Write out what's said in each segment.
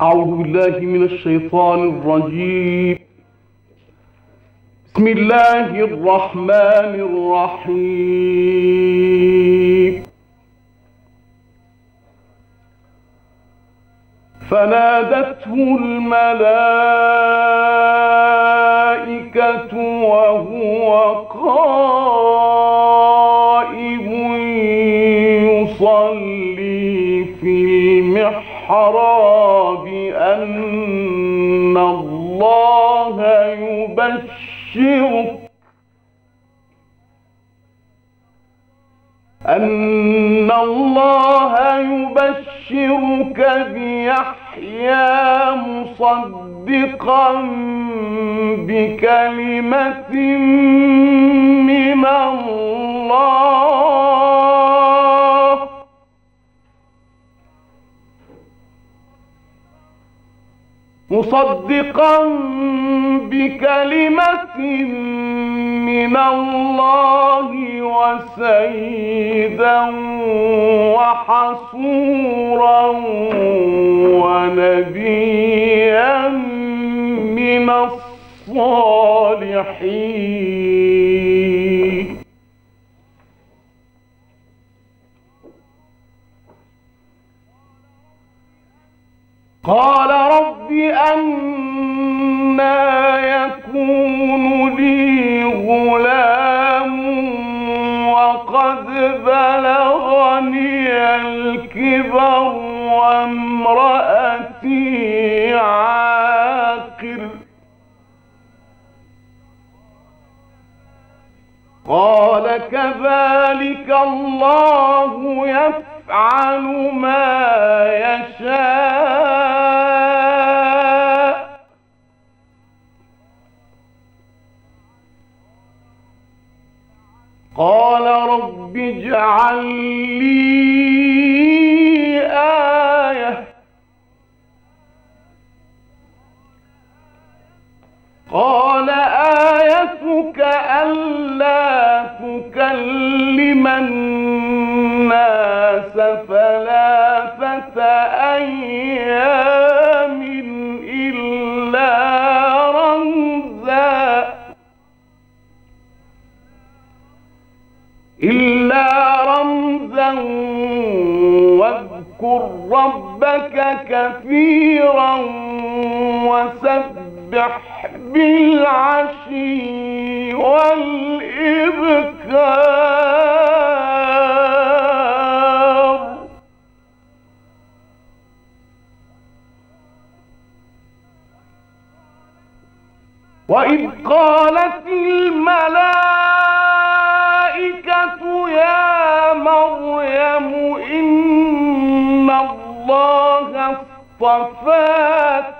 أعوذ بالله من الشيطان الرجيم. بسم الله الرحمن الرحيم. فنادته الملائكة وهو قائم يصلي في المحراب أن الله يبشرك بيحيى مصدقا بكلمة من الله. مصدقا بكلمة من الله وسيدا وحصورا ونبيا من الصالحين. قال أنا يكون لي غلام وقد بلغني الكبر وامرأتي عاقر. قال كذلك الله يفعل ما يشاء. قال رب اجعل لي ربك كثيرا وسبح بالعشي والإبكار. اصطفاك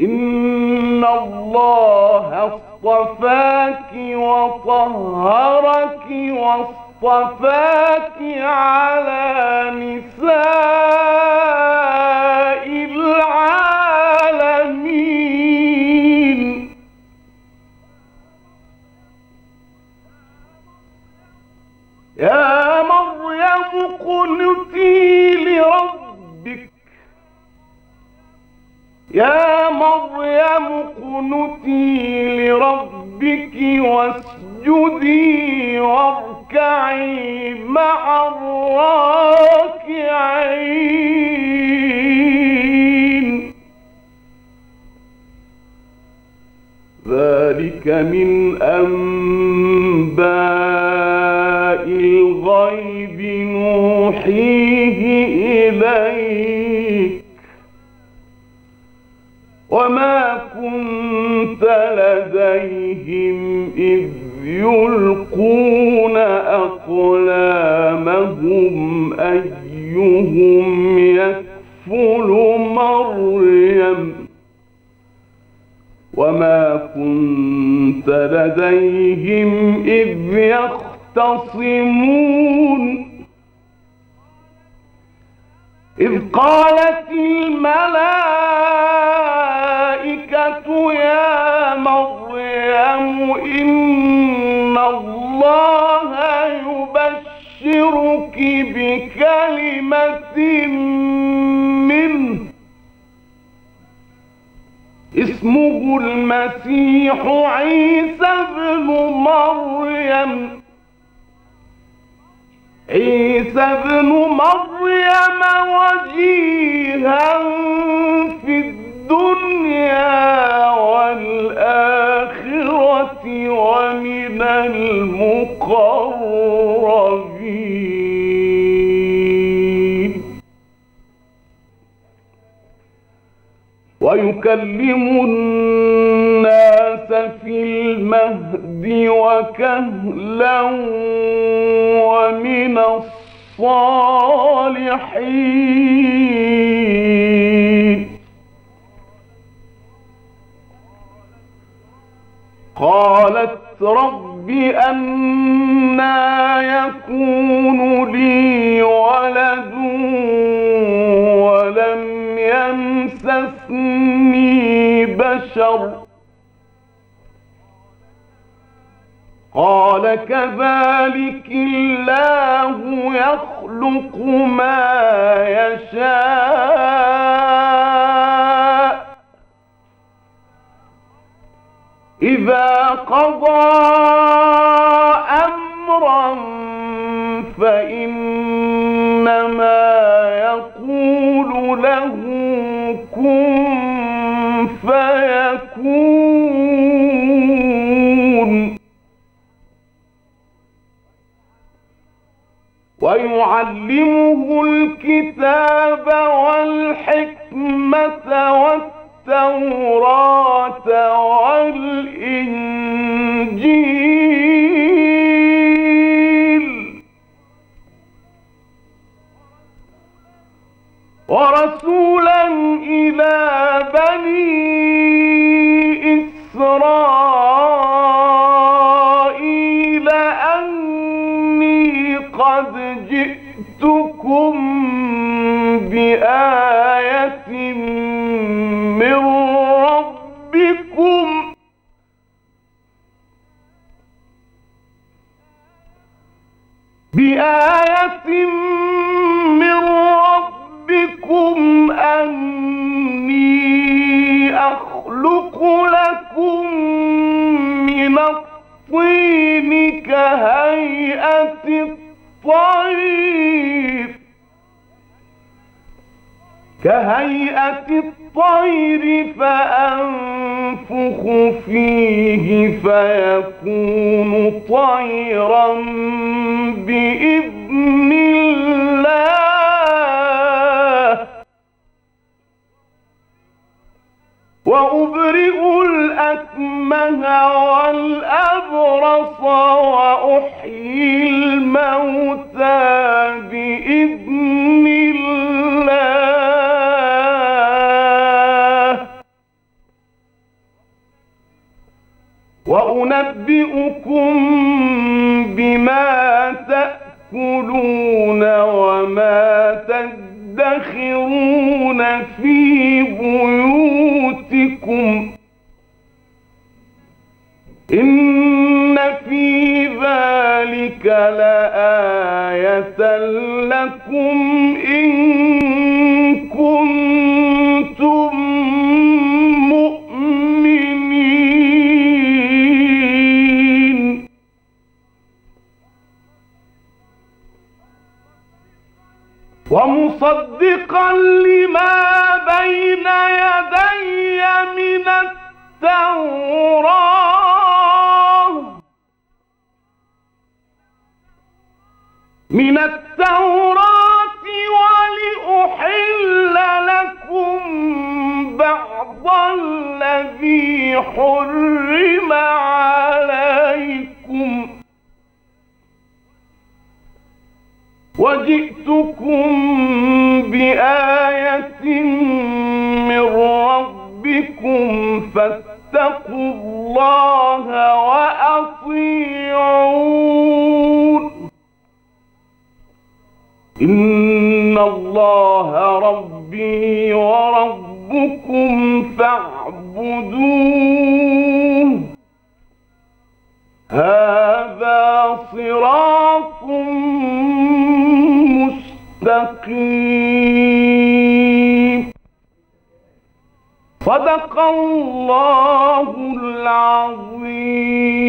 إن الله اصطفاك وطهرك واصطفاك على نساء يا مريم قنتي لربك واسجدي واركعي مع الراكعين. ذلك من أنباء الغيب نوحيه وما كنت لديهم إذ يلقون أقلامهم أيهم يكفل مريم وما كنت لديهم إذ يختصمون إذ قالت الملائكة إن الله يبشرك بكلمة منه. اسمه المسيح عيسى بن مريم. عيسى بن مريم وجيها في الدنيا والآخرة. ومن المقربين. ويكلم الناس في المهد وكهلا ومن الصالحين. قالت رب أنا يكون لي ولد ولم يمسسني بشر. قال كذلك الله يخلق ما يشاء. إذا قضى أمرا فإنما يقول له كن فيكون. ويعلمه الكتاب والحكمة والتوراة والإنجيل. ورسولا إلى بني بآية من ربكم أني أخلق لكم من الطين كهيئة الطير. كهيئة الطير فأنفخ فيه فيكون طيرا وأنبئكم بما تأكلون وما تدخرون في بيوتكم. إن في ذلك لآية لكم ومصدقا لما بين يدي من التوراة. من التوراة ولأحل لكم بعض الذي حرم عليكم. وجئتكم بآية من ربكم فاتقوا الله وأطيعون. إن الله ربي وربكم فاعبدوه. مستقيم صدق الله العظيم.